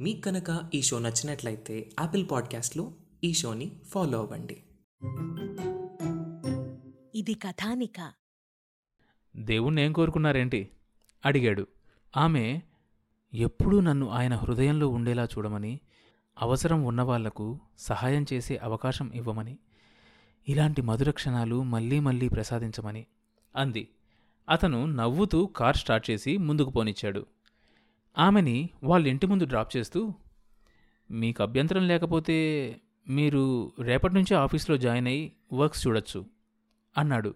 మీకు కనుక ఈ షో నచ్చినట్లయితే యాపిల్ పాడ్కాస్ట్లో ఈ షోని ఫాలో అవ్వండి. ఇది కథానిక. దేవుణ్ణి ఏం కోరుకున్నారేంటి? అడిగాడు. ఆమె ఎప్పుడూ నన్ను ఆయన హృదయంలో ఉండేలా చూడమని అవసరం ఉన్నవాళ్ళకు సహాయం చేసే అవకాశం ఇవ్వమని ఇలాంటి మధుర క్షణాలు మళ్ళీ మళ్ళీ ప్రసాదించమని అంది. అతను నవ్వుతూ కార్ స్టార్ట్ చేసి ముందుకు పోనిచ్చాడు. ఆమెని వాళ్ళ ఇంటి ముందు డ్రాప్ చేస్తూ మీకు అభ్యంతరం లేకపోతే మీరు రేపటి నుంచే ఆఫీస్లో జాయిన్ అయ్యి వర్క్స్ చూడొచ్చు అన్నాడు.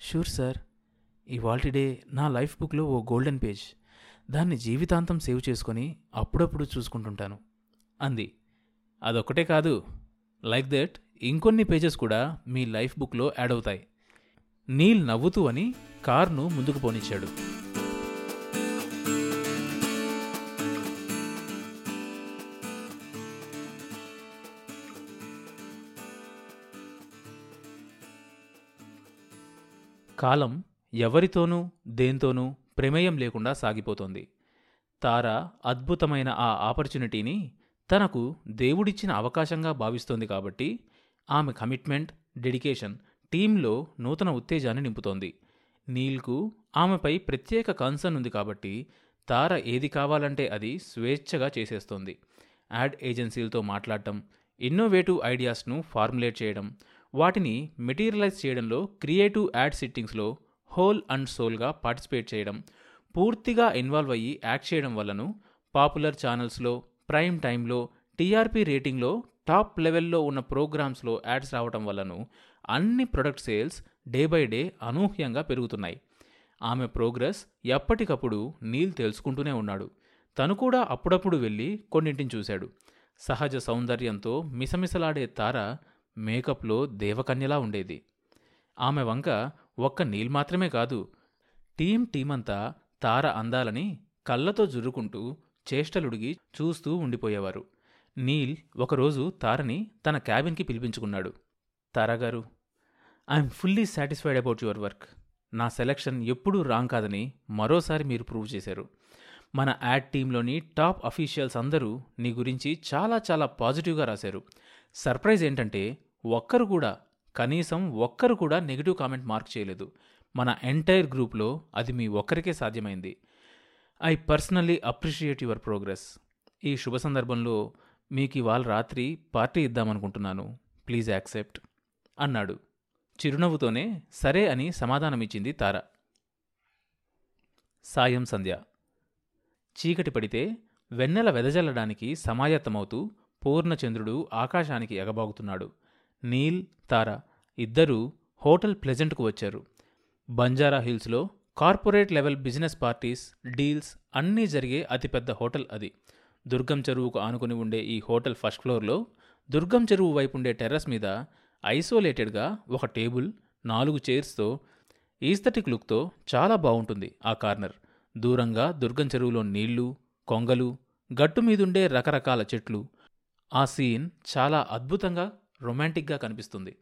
షూర్ సార్ ఇవాల్టి డే నా లైఫ్ బుక్లో ఓ గోల్డెన్ పేజ్. దాన్ని జీవితాంతం సేవ్ చేసుకొని అప్పుడప్పుడు చూసుకుంటుంటాను అంది. అదొక్కటే కాదు లైక్ దట్ ఇంకొన్ని పేజెస్ కూడా మీ లైఫ్ బుక్లో యాడ్ అవుతాయి. నీల్ నవ్వుతూ అని కార్ను ముందుకు పోనిచ్చాడు. కాలం ఎవరితోనూ దేంతోనూ ప్రమేయం లేకుండా సాగిపోతోంది. తార అద్భుతమైన ఆ ఆపర్చునిటీని తనకు దేవుడిచ్చిన అవకాశంగా భావిస్తోంది కాబట్టి ఆమె కమిట్మెంట్ డెడికేషన్ టీంలో నూతన ఉత్తేజాన్ని నింపుతోంది. నీల్కు ఆమెపై ప్రత్యేక కన్సర్న్ ఉంది కాబట్టి తార ఏది కావాలంటే అది స్వేచ్ఛగా చేసేస్తోంది. యాడ్ ఏజెన్సీలతో మాట్లాడటం ఇన్నోవేటివ్ ఐడియాస్ను ఫార్ములేట్ చేయడం వాటిని మెటీరియలైజ్ చేయడంలో క్రియేటివ్ యాడ్ సిట్టింగ్స్లో హోల్ అండ్ సోల్గా పార్టిసిపేట్ చేయడం పూర్తిగా ఇన్వాల్వ్ అయ్యి యాక్ట్ చేయడం వల్లను పాపులర్ ఛానల్స్లో ప్రైమ్ టైంలో టీఆర్పీ రేటింగ్లో టాప్ లెవెల్లో ఉన్న ప్రోగ్రామ్స్లో యాడ్స్ రావడం వల్లను అన్ని product sales day by day అనూహ్యంగా పెరుగుతున్నాయి. ఆమె ప్రోగ్రెస్ ఎప్పటికప్పుడు నీల్ తెలుసుకుంటూనే ఉన్నాడు. తను కూడా అప్పుడప్పుడు వెళ్ళి కొన్నింటిని చూశాడు. సహజ సౌందర్యంతో మిసమిసలాడే తార మేకప్లో దేవకన్యలా ఉండేది. ఆమె వంక ఒక్క నీల్ మాత్రమే కాదు టీం టీమంతా తార అందాలని కళ్ళతో జుర్రుకుంటూ చేష్టలుడిగి చూస్తూ ఉండిపోయేవారు. నీల్ ఒకరోజు తారని తన క్యాబిన్కి పిలిపించుకున్నాడు. తారాగారు I'm fully satisfied about your work. నా సెలక్షన్ ఎప్పుడూ రాంగ్ కాదని మరోసారి మీరు ప్రూవ్ చేశారు. మన యాడ్ టీంలోని టాప్ అఫీషియల్స్ అందరూ నీ గురించి చాలా చాలా పాజిటివ్గా రాశారు. సర్ప్రైజ్ ఏంటంటే ఒక్కరు కూడా కనీసం ఒక్కరు కూడా నెగిటివ్ కామెంట్ మార్క్ చేయలేదు. మన ఎంటైర్ గ్రూప్లో అది మీ ఒక్కరికే సాధ్యమైంది. I personally appreciate your progress. ఈ శుభ సందర్భంలో మీకు ఇవాళ రాత్రి పార్టీ ఇద్దామనుకుంటున్నాను. ప్లీజ్ యాక్సెప్ట్ అన్నాడు. చిరునవ్వుతోనే సరే అని సమాధానమిచ్చింది తార. సాయం సంధ్య. చీకటి పడితే వెన్నెల వెదజల్లడానికి సమాయత్తమవుతూ పూర్ణచంద్రుడు ఆకాశానికి ఎగబాగుతున్నాడు. నీల్ తార ఇద్దరూ హోటల్ ప్లెజెంట్కు వచ్చారు. బంజారా హిల్స్లో corporate level business parties deals అన్నీ జరిగే అతిపెద్ద హోటల్ అది. దుర్గం చెరువుకు ఆనుకుని ఉండే ఈ హోటల్ ఫస్ట్ ఫ్లోర్లో దుర్గం చెరువు వైపు ఉండే టెర్రస్ మీద ఐసోలేటెడ్గా ఒక టేబుల్ నాలుగు చైర్స్తో ఈస్థెటిక్ లుక్తో చాలా బాగుంటుంది ఆ కార్నర్. దూరంగా దుర్గం చెరువులో నీళ్ళు కొంగలు గట్టు మీదుండే రకరకాల చెట్లు. ఆ సీన్ చాలా అద్భుతంగా రొమాంటిక్గా కనిపిస్తుంది.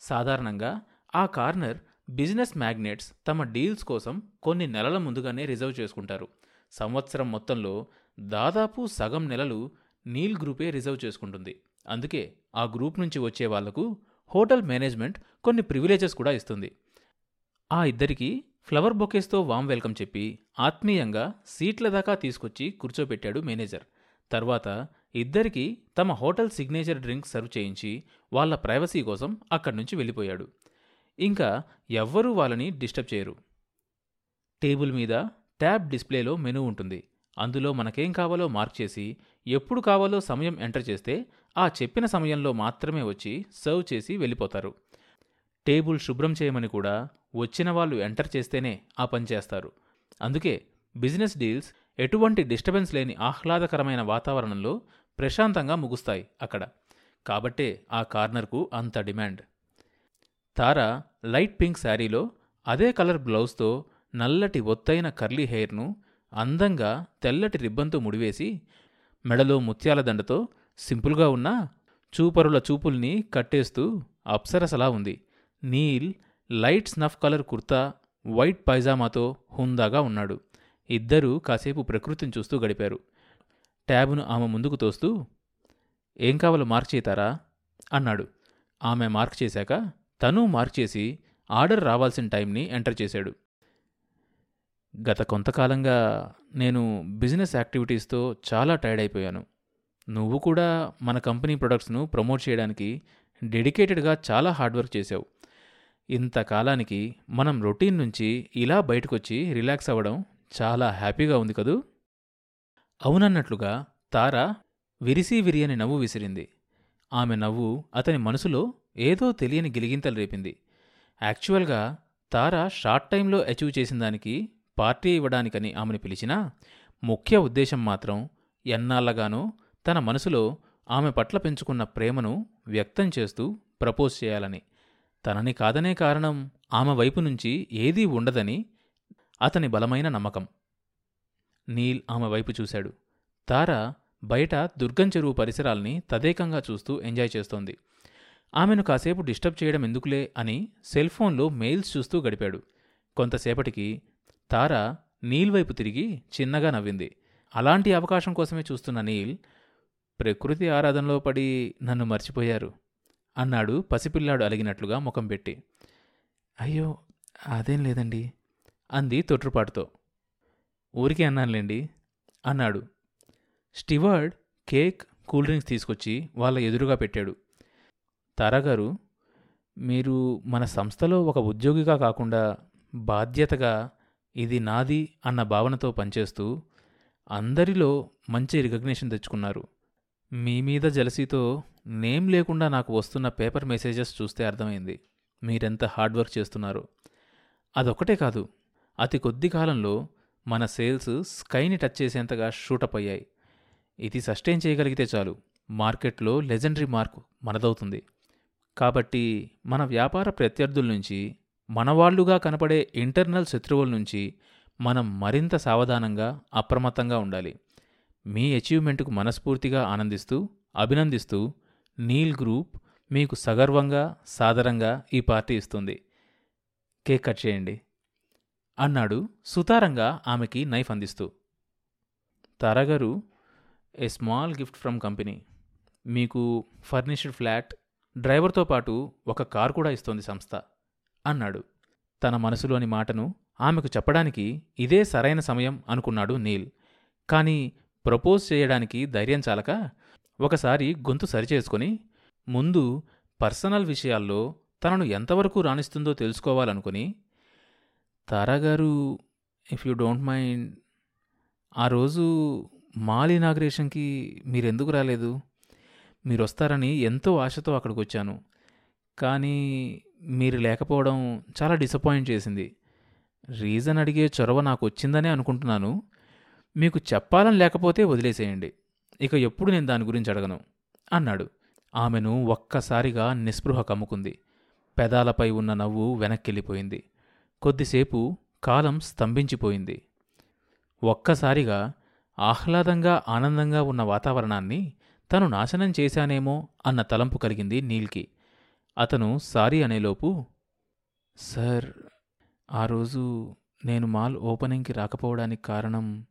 సాధారణంగా ఆ కార్నర్ బిజినెస్ మ్యాగ్నెట్స్ తమ డీల్స్ కోసం కొన్ని నెలల ముందుగానే రిజర్వ్ చేసుకుంటారు. సంవత్సరం మొత్తంలో దాదాపు సగం నెలలు నీల్ గ్రూపే రిజర్వ్ చేసుకుంటుంది. అందుకే ఆ గ్రూప్ నుంచి వచ్చే వాళ్ళకు హోటల్ మేనేజ్మెంట్ కొన్ని ప్రివిలేజెస్ కూడా ఇస్తుంది. ఆ ఇద్దరికి ఫ్లవర్ బొకేస్తో వామ్ వెల్కమ్ చెప్పి ఆత్మీయంగా సీట్ల దాకా తీసుకొచ్చి కూర్చోబెట్టాడు మేనేజర్. తర్వాత ఇద్దరికి తమ హోటల్ సిగ్నేచర్ డ్రింక్ సర్వ్ చేయించి వాళ్ళ ప్రైవసీ కోసం అక్కడి నుంచి వెళ్ళిపోయాడు. ఇంకా ఎవ్వరూ వాళ్ళని డిస్టర్బ్ చేయరు. టేబుల్ మీద ట్యాబ్ డిస్ప్లేలో మెనూ ఉంటుంది. అందులో మనకేం కావాలో మార్క్ చేసి ఎప్పుడు కావాలో సమయం ఎంటర్ చేస్తే ఆ చెప్పిన సమయంలో మాత్రమే వచ్చి సర్వ్ చేసి వెళ్ళిపోతారు. టేబుల్ శుభ్రం చేయమని కూడా వచ్చిన వాళ్ళు ఎంటర్ చేస్తేనే ఆ పని చేస్తారు. అందుకే బిజినెస్ డీల్స్ ఎటువంటి డిస్టర్బెన్స్ లేని ఆహ్లాదకరమైన వాతావరణంలో ప్రశాంతంగా ముగుస్తాయి అక్కడ. కాబట్టే ఆ కార్నర్కు అంత డిమాండ్. తార లైట్ పింక్ శారీలో అదే కలర్ బ్లౌజ్తో నల్లటి ఒత్తైన కర్లీ హెయిర్ను అందంగా తెల్లటి రిబ్బన్తో ముడివేసి మెడలో ముత్యాల దండతో సింపుల్గా ఉన్న చూపరుల చూపుల్ని కట్టేస్తూ అప్సరసలా ఉంది. Neel light snuff colour kurta white పైజామాతో హుందాగా ఉన్నాడు. ఇద్దరూ కాసేపు ప్రకృతిని చూస్తూ గడిపారు. ట్యాబును ఆమె ముందుకు తోస్తూ ఏం కావాలో మార్క్ చేతారా అన్నాడు. ఆమె మార్క్ చేశాక తను మార్క్ చేసి ఆర్డర్ రావాల్సిన టైంని ఎంటర్ చేశాడు. గత కొంతకాలంగా నేను బిజినెస్ యాక్టివిటీస్తో చాలా టైర్డ్ అయిపోయాను. నువ్వు కూడా మన కంపెనీ ప్రొడక్ట్స్ను ప్రమోట్ చేయడానికి డెడికేటెడ్గా చాలా హార్డ్ వర్క్ చేశావు. ఇంతకాలానికి మనం రొటీన్ నుంచి ఇలా బయటకొచ్చి రిలాక్స్ అవ్వడం చాలా హ్యాపీగా ఉంది కదూ? అవునన్నట్లుగా తార విరిసి విరియని నవ్వు విసిరింది. ఆమె నవ్వు అతని మనసులో ఏదో తెలియని గిలిగింతలు రేపింది. యాక్చువల్గా తార షార్ట్ టైంలో అచీవ్ చేసిన దానికి పార్టీ ఇవ్వడానికని ఆమెను పిలిచినా ముఖ్య ఉద్దేశం మాత్రం ఎన్నాళ్ళగానో తన మనసులో ఆమె పట్ల పెంచుకున్న ప్రేమను వ్యక్తం చేస్తూ ప్రపోజ్ చేయాలని. తనని కాదనే కారణం ఆమె వైపు నుంచి ఏదీ ఉండదని అతని బలమైన నమ్మకం. నీల్ ఆమె వైపు చూశాడు. తార బయట దుర్గం చెరువు పరిసరాల్ని తదేకంగా చూస్తూ ఎంజాయ్ చేస్తోంది. ఆమెను కాసేపు డిస్టర్బ్ చేయడం ఎందుకులే అని సెల్ ఫోన్లో మెయిల్స్ చూస్తూ గడిపాడు. కొంతసేపటికి తార నీల్ వైపు తిరిగి చిన్నగా నవ్వింది. అలాంటి అవకాశం కోసమే చూస్తున్న నీల్ ప్రకృతి ఆరాధనలో పడి నన్ను మర్చిపోయారు అన్నాడు పసిపిల్లాడు అలిగినట్లుగా ముఖం పెట్టి. అయ్యో అదేం లేదండి అంది తొట్రుపాటుతో. ఊరికే అన్నానులేండి. అన్నాడు. స్టివర్డ్ కేక్ కూల్ డ్రింక్స్ తీసుకొచ్చి వాళ్ళ ఎదురుగా పెట్టాడు. తారాగారు మీరు మన సంస్థలో ఒక ఉద్యోగిగా కాకుండా బాధ్యతగా ఇది నాది అన్న భావనతో పనిచేస్తూ అందరిలో మంచి రికగ్నిషన్ తెచ్చుకున్నారు. మీ మీద జలసీతో నేమ్ లేకుండా నాకు వస్తున్న పేపర్ మెసేజెస్ చూస్తే అర్థమైంది. మీరెంత హార్డ్ వర్క్ చేస్తున్నారో. అదొక్కటే కాదు అతి కొద్ది కాలంలో మన సేల్స్ స్కైని టచ్ చేసేంతగా షూటప్ అయ్యాయి. ఇది సస్టైన్ చేయగలిగితే చాలు. మార్కెట్లో లెజెండరీ మార్క్ మనదవుతుంది. కాబట్టి మన వ్యాపార ప్రత్యర్థుల నుంచి మనవాళ్ళుగా కనపడే ఇంటర్నల్ శత్రువుల నుంచి మనం మరింత సావధానంగా అప్రమత్తంగా ఉండాలి. మీ అచీవ్మెంట్కు మనస్ఫూర్తిగా ఆనందిస్తూ అభినందిస్తూ నీల్ గ్రూప్ మీకు సగర్వంగా సాదరంగా ఈ పార్టీ ఇస్తుంది. కేక్ కట్ చేయండి. అన్నాడు సుతారంగా ఆమెకి నైఫ్ అందిస్తూ. తారాగారు a small gift from company. మీకు ఫర్నిష్డ్ ఫ్లాట్ డ్రైవర్తో పాటు ఒక కార్ కూడా ఇస్తోంది సంస్థ అన్నాడు. తన మనసులోని మాటను ఆమెకు చెప్పడానికి ఇదే సరైన సమయం అనుకున్నాడు నీల్. కానీ ప్రపోజ్ చేయడానికి ధైర్యం చాలక ఒకసారి గొంతు సరిచేసుకొని ముందు పర్సనల్ విషయాల్లో తనను ఎంతవరకు రాణిస్తుందో తెలుసుకోవాలనుకుని తారాగారు ఇఫ్ యూ డోంట్ మైండ్ ఆ రోజు మాల్ ఇనాగ్రేషన్కి మీరెందుకు రాలేదు? మీరు వస్తారని ఎంతో ఆశతో అక్కడికి వచ్చాను కానీ మీరు లేకపోవడం చాలా డిసప్పాయింట్ చేసింది. రీజన్ అడిగే చొరవ నాకు వచ్చిందనే అనుకుంటున్నాను. మీకు చెప్పాలని లేకపోతే వదిలేసేయండి. ఇక ఎప్పుడు నేను దాని గురించి అడగను అన్నాడు. ఆమెను ఒక్కసారిగా నిస్పృహ కమ్ముకుంది. పెదాలపై ఉన్న నవ్వు వెనక్కెళ్ళిపోయింది. కొద్దిసేపు కాలం స్తంభించిపోయింది. ఒక్కసారిగా ఆహ్లాదంగా ఆనందంగా ఉన్న వాతావరణాన్ని తను నాశనం చేశానేమో అన్న తలంపు కలిగింది నీల్కి. అతను సారీ అనేలోపు సార్ ఆ రోజు నేను మాల్ ఓపెనింగ్కి రాకపోవడానికి కారణం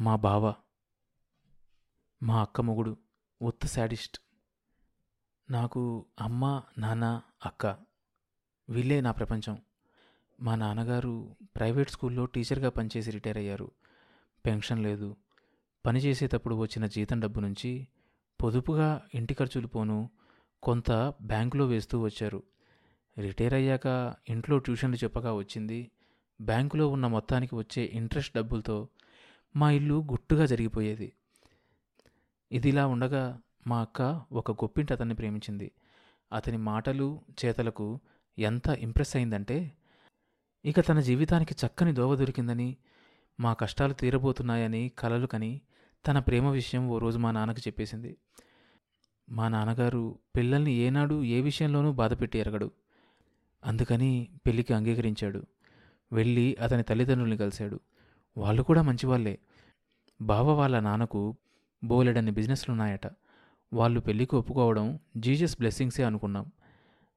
మా బావ మా అక్క మొగుడు ఉత్త శాడిస్ట్. నాకు అమ్మ నాన్న అక్క వీళ్ళే నా ప్రపంచం. మా నాన్నగారు ప్రైవేట్ స్కూల్లో టీచర్గా పనిచేసి రిటైర్ అయ్యారు. పెన్షన్ లేదు. పని చేసేటప్పుడు వచ్చిన జీతం డబ్బు నుంచి పొదుపుగా ఇంటి ఖర్చులు పోను కొంత బ్యాంకులో వేస్తూ వచ్చారు. రిటైర్ అయ్యాక ఇంట్లో ట్యూషన్లు చెప్పగా వచ్చింది. బ్యాంకులో ఉన్న మొత్తానికి వచ్చే ఇంట్రెస్ట్ డబ్బులతో మా ఇల్లు గుట్టుగా జరిగిపోయేది. ఇదిలా ఉండగా మా అక్క ఒక గొప్పింటి అతన్ని ప్రేమించింది. అతని మాటలు చేతలకు ఎంత ఇంప్రెస్ అయిందంటే ఇక తన జీవితానికి చక్కని దోవ దొరికిందని మా కష్టాలు తీరబోతున్నాయని కలలు కని తన ప్రేమ విషయం ఓ రోజు మా నాన్నకు చెప్పేసింది. మా నాన్నగారు పిల్లల్ని ఏనాడు ఏ విషయంలోనూ బాధపెట్టి ఎరగడు. అందుకని పెళ్ళికి అంగీకరించాడు. వెళ్ళి అతని తల్లిదండ్రుల్ని కలిశాడు. వాళ్ళు కూడా మంచివాళ్ళే. బావ వాళ్ళ నాన్నకు బోలెడన్ని బిజినెస్లున్నాయట. వాళ్ళు పెళ్ళికి ఒప్పుకోవడం జీజస్ బ్లెస్సింగ్సే అనుకున్నాం.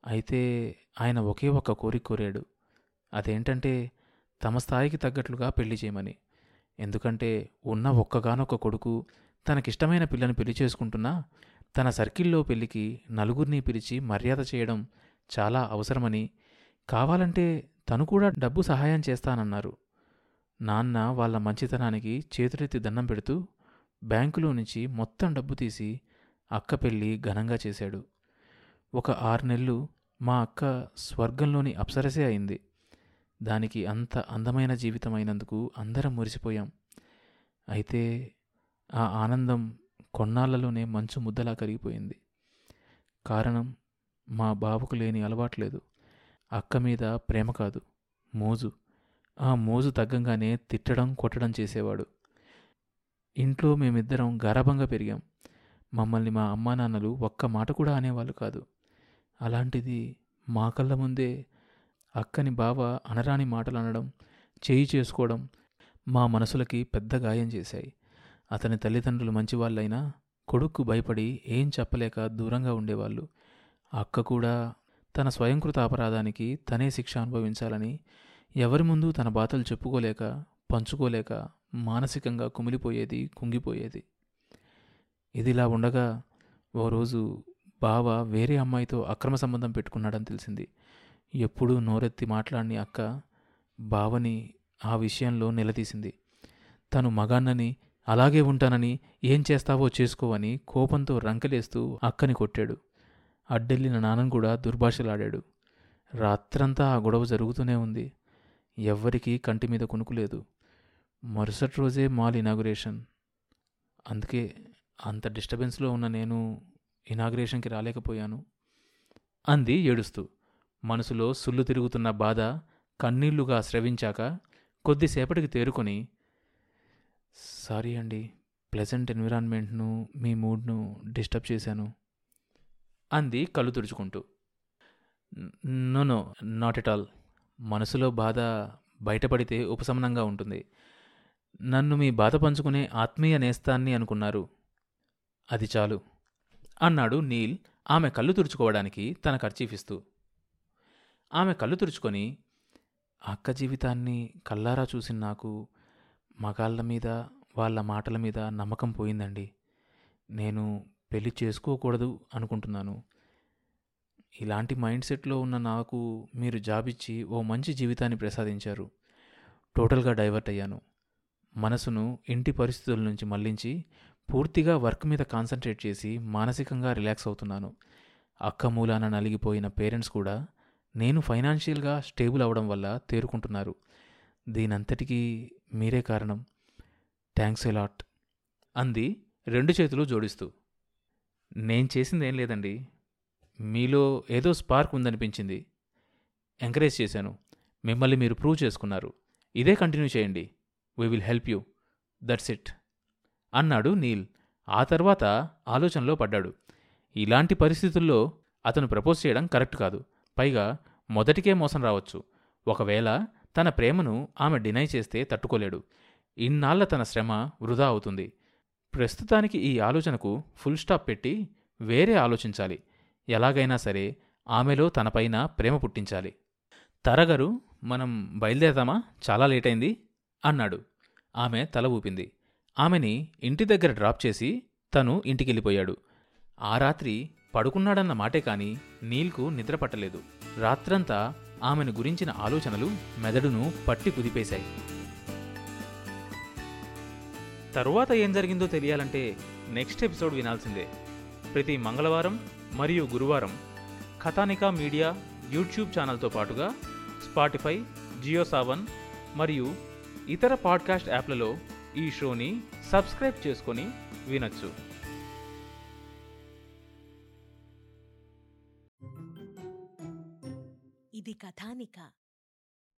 అయితే ఆయన ఒకే ఒక్క కోరిక కోరాడు. అదేంటంటే తమ స్థాయికి తగ్గట్లుగా పెళ్ళి చేయమని. ఎందుకంటే ఉన్న ఒక్కగానొక్క కొడుకు తనకిష్టమైన పిల్లని పెళ్ళి చేసుకుంటున్నా తన సర్కిల్లో పెళ్ళికి నలుగురిని పిలిచి మర్యాద చేయడం చాలా అవసరమని. కావాలంటే తను కూడా డబ్బు సహాయం చేస్తానన్నారు. నాన్న వాళ్ళ మంచితనానికి చేతులెత్తి దండం పెడుతూ బ్యాంకులో నుంచి మొత్తం డబ్బు తీసి అక్క పెళ్ళి ఘనంగా చేశాడు. ఒక ఆరు నెలలు మా అక్క స్వర్గంలోని అప్సరసే అయింది. దానికి అంత అందమైన జీవితం అయినందుకు అందరం మురిసిపోయాం. అయితే ఆ ఆనందం కొన్నాళ్ళలోనే మంచు ముద్దలా కరిగిపోయింది. కారణం మా బాబుకు లేని అలవాట్లేదు అక్క మీద ప్రేమ కాదు మోజు. ఆ మోజు తగ్గంగానే తిట్టడం కొట్టడం చేసేవాడు. ఇంట్లో మేమిద్దరం గారాభంగా పెరిగాం. మమ్మల్ని మా అమ్మా నాన్నలు ఒక్క మాట కూడా అనేవాళ్ళు కాదు. అలాంటిది మా కళ్ళ ముందే అక్కని బావ అనరాని మాటలు అనడం చేయి చేసుకోవడం మా మనసులకి పెద్ద గాయం చేశాయి. అతని తల్లిదండ్రులు మంచివాళ్ళైనా కొడుక్కు భయపడి ఏం చెప్పలేక దూరంగా ఉండేవాళ్ళు. అక్క కూడా తన స్వయంకృత అపరాధానికి తనే శిక్ష అనుభవించాలని ఎవరి ముందు తన బాధలు చెప్పుకోలేక పంచుకోలేక మానసికంగా కుమిలిపోయేది కుంగిపోయేది. ఇదిలా ఉండగా ఓ రోజు బావ వేరే అమ్మాయితో అక్రమ సంబంధం పెట్టుకున్నాడని తెలిసింది. ఎప్పుడూ నోరెత్తి మాట్లాడిన అక్క బావని ఆ విషయంలో నిలదీసింది. తను మగాన్నని అలాగే ఉంటానని ఏం చేస్తావో చేసుకోవని కోపంతో రంకెలేస్తూ అక్కని కొట్టాడు. అడ్డెళ్ళిన నాన్నను కూడా దుర్భాషలాడాడు. రాత్రంతా ఆ గొడవ జరుగుతూనే ఉంది. ఎవ్వరికీ కంటి మీద కునుకులేదు మరుసటి రోజే మాల్ ఇనాగురేషన్. అందుకే అంత డిస్టర్బెన్స్లో ఉన్న నేను ఇనాగ్రేషన్కి రాలేకపోయాను. అంది ఏడుస్తూ. మనసులో సుళ్ళు తిరుగుతున్న బాధ కన్నీళ్ళుగా స్రవించాక కొద్దిసేపటికి తేరుకొని సారీ అండి ప్లెజెంట్ ఎన్విరాన్మెంట్ను మీ మూడ్ను డిస్టర్బ్ చేశాను అంది కళ్ళు తుడుచుకుంటూ. No no not at all. మనసులో బాధ బయటపడితే ఉపశమనంగా ఉంటుంది. నన్ను మీ బాధ పంచుకునే ఆత్మీయ నేస్తాన్ని అనుకున్నారు. అది చాలు అన్నాడు నీల్ ఆమె కళ్ళు తుడుచుకోవడానికి తన ఖర్చీఫిస్తూ ఆమె కళ్ళు తుడుచుకొని అక్క జీవితాన్ని కల్లారా చూసిన నాకు మగాళ్ళ మీద వాళ్ళ మాటల మీద నమ్మకం పోయిందండి. నేను పెళ్ళి చేసుకోకూడదు అనుకుంటున్నాను. ఇలాంటి మైండ్ సెట్లో ఉన్న నాకు మీరు జాబ్ ఇచ్చి ఓ మంచి జీవితాన్ని ప్రసాదించారు. టోటల్గా డైవర్ట్ అయ్యాను. మనసును ఇంటి పరిస్థితుల నుంచి మళ్ళించి పూర్తిగా వర్క్ మీద కాన్సన్ట్రేట్ చేసి మానసికంగా రిలాక్స్ అవుతున్నాను. అక్క మూలాన నలిగిపోయిన పేరెంట్స్ కూడా నేను ఫైనాన్షియల్గా స్టేబుల్ అవడం వల్ల తేరుకుంటున్నారు. దీనంతటికీ మీరే కారణం. థ్యాంక్స్ ఎలాట్ అంది రెండు చేతులు జోడిస్తూ. నేను చేసింది ఏం లేదండి. మీలో ఏదో స్పార్క్ ఉందనిపించింది. ఎంకరేజ్ చేశాను. మిమ్మల్ని మీరు ప్రూవ్ చేసుకున్నారు. ఇదే కంటిన్యూ చేయండి. We will help you. That's it అన్నాడు నీల్. ఆ తర్వాత ఆలోచనలో పడ్డాడు. ఇలాంటి పరిస్థితుల్లో అతను ప్రపోజ్ చేయడం కరెక్ట్ కాదు. పైగా మొదటికే మోసం రావచ్చు. ఒకవేళ తన ప్రేమను ఆమె డినై చేస్తే తట్టుకోలేడు. ఇన్నాళ్ళ తన శ్రమ వృధా అవుతుంది. ప్రస్తుతానికి ఈ ఆలోచనకు ఫుల్ స్టాప్ పెట్టి వేరే ఆలోచించాలి. ఎలాగైనా సరే ఆమెలో తనపైన ప్రేమ పుట్టించాలి. తరగరు మనం బయలుదేరదామా? చాలా లేట్ అయింది అన్నాడు. ఆమె తల ఊపింది. ఆమెని ఇంటి దగ్గర డ్రాప్ చేసి తను ఇంటికెళ్ళిపోయాడు. ఆ రాత్రి పడుకున్నాడన్న మాటే కాని నీల్కు నిద్ర పట్టలేదు. రాత్రంతా ఆమెను గురించిన ఆలోచనలు మెదడును పట్టి కుదిపేశాయి. తరువాత ఏం జరిగిందో తెలియాలంటే నెక్స్ట్ ఎపిసోడ్ వినాల్సిందే. ప్రతి మంగళవారం మరియు గురువారం కథానికా మీడియా యూట్యూబ్ ఛానల్తో పాటుగా స్పాటిఫై జియో సావన్ మరియు ఇతర పాడ్కాస్ట్ యాప్లలో ఈ షోని సబ్స్క్రైబ్ చేసుకొని వినొచ్చు. कथानिका।